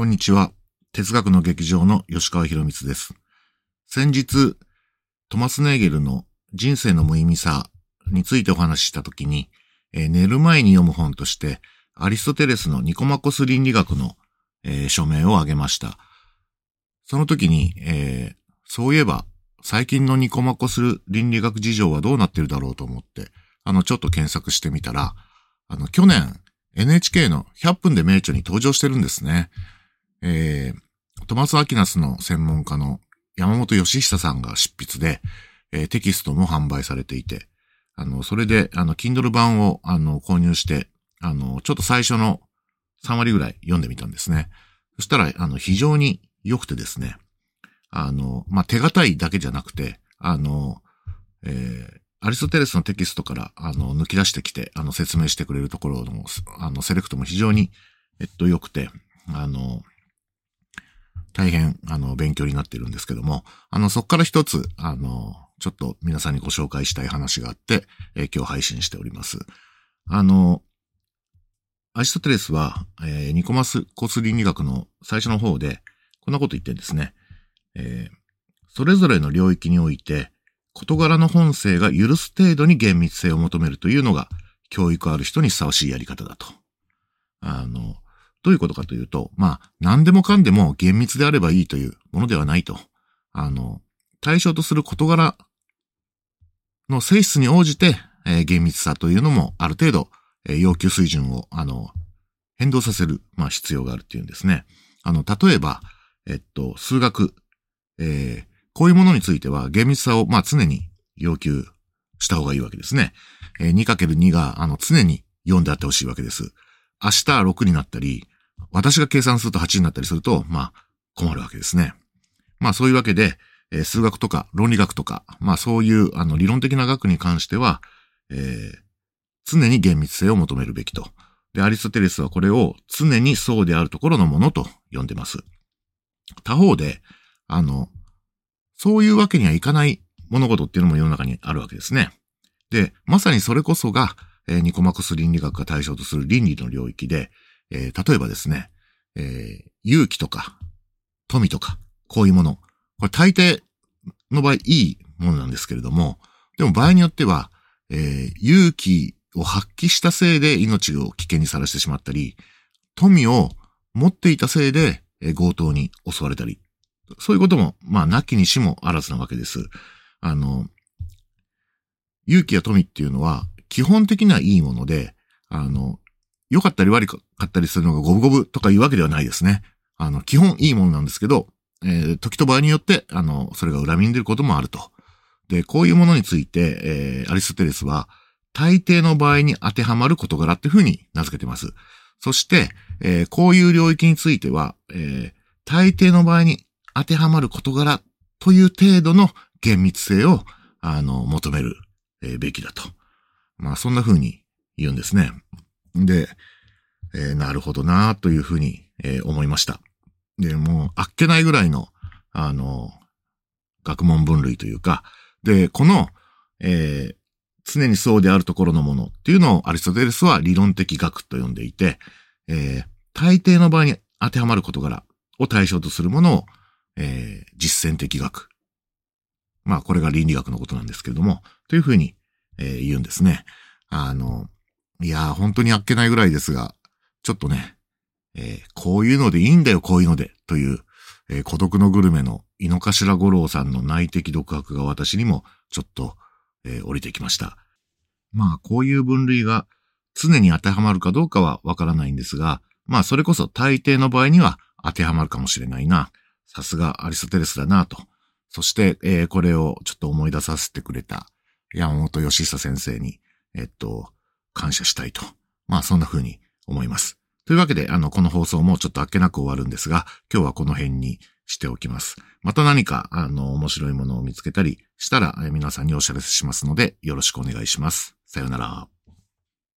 こんにちは。哲学の劇場の吉川博光です。先日、トマス・ネーゲルの人生の無意味さについてお話ししたときに、えー、寝る前に読む本として、アリストテレスのニコマコス倫理学の、えー、署名を挙げました。その時に、えー、そういえば、最近のニコマコス倫理学事情はどうなってるだろうと思って、あの、ちょっと検索してみたら、あの、去年、NHK の100分で名著に登場してるんですね。えー、トマス・アキナスの専門家の山本義久さんが執筆で、えー、テキストも販売されていて、あの、それで、あの、Kindle 版を、あの、購入して、あの、ちょっと最初の3割ぐらい読んでみたんですね。そしたら、あの、非常に良くてですね、あの、まあ、手堅いだけじゃなくて、あの、えー、アリストテレスのテキストから、あの、抜き出してきて、あの、説明してくれるところの、あの、セレクトも非常に、えっと、良くて、あの、大変、あの、勉強になってるんですけども、あの、そこから一つ、あの、ちょっと皆さんにご紹介したい話があって、えー、今日配信しております。あの、アリストテレスは、えー、ニコマスコス倫理学の最初の方で、こんなこと言ってんですね。えー、それぞれの領域において、事柄の本性が許す程度に厳密性を求めるというのが、教育ある人にふさわしいやり方だと。あの、どういうことかというと、まあ、何でもかんでも厳密であればいいというものではないと。あの、対象とする事柄の性質に応じて、えー、厳密さというのもある程度、えー、要求水準を、あの、変動させる、まあ、必要があるっていうんですね。あの、例えば、えっと、数学、えー、こういうものについては厳密さを、まあ、常に要求した方がいいわけですね。えー、2×2 が、あの、常に4であってほしいわけです。明日6になったり、私が計算すると8になったりすると、まあ、困るわけですね。まあ、そういうわけで、え、数学とか論理学とか、まあ、そういう、あの、理論的な学に関しては、えー、常に厳密性を求めるべきと。で、アリストテレスはこれを常にそうであるところのものと呼んでます。他方で、あの、そういうわけにはいかない物事っていうのも世の中にあるわけですね。で、まさにそれこそが、えー、ニコマクス倫理学が対象とする倫理の領域で、えー、例えばですね、えー、勇気とか、富とか、こういうもの。これ大抵の場合いいものなんですけれども、でも場合によっては、えー、勇気を発揮したせいで命を危険にさらしてしまったり、富を持っていたせいで、え、強盗に襲われたり、そういうことも、まあ、なきにしもあらずなわけです。あの、勇気や富っていうのは、基本的にはいいもので、あの、良かったり悪かったりするのが五分五分とかいうわけではないですね。あの、基本いいものなんですけど、えー、時と場合によって、あの、それが恨みんでることもあると。で、こういうものについて、えー、アリストテレスは、大抵の場合に当てはまる事柄っていうふうに名付けてます。そして、えー、こういう領域については、えー、大抵の場合に当てはまる事柄という程度の厳密性を、あの、求める、えー、べきだと。まあ、そんな風に言うんですね。で、えー、なるほどなという風に、えー、思いました。で、もう、あっけないぐらいの、あの、学問分類というか、で、この、えー、常にそうであるところのものっていうのをアリストテレスは理論的学と呼んでいて、えー、大抵の場合に当てはまる事柄を対象とするものを、えー、実践的学。まあ、これが倫理学のことなんですけれども、というふうに、えー、言うんですね。あの、いや本当にあっけないぐらいですが、ちょっとね、えー、こういうのでいいんだよ、こういうので、という、えー、孤独のグルメの井の頭五郎さんの内的独白が私にもちょっと、えー、降りてきました。まあ、こういう分類が常に当てはまるかどうかはわからないんですが、まあ、それこそ大抵の場合には当てはまるかもしれないな。さすがアリストテレスだなと。そして、えー、これをちょっと思い出させてくれた山本義久先生に、えっと、感謝したいと。まあ、そんな風に思います。というわけで、あの、この放送もちょっとあっけなく終わるんですが、今日はこの辺にしておきます。また何か、あの、面白いものを見つけたりしたら、皆さんにお知らせしますので、よろしくお願いします。さよなら。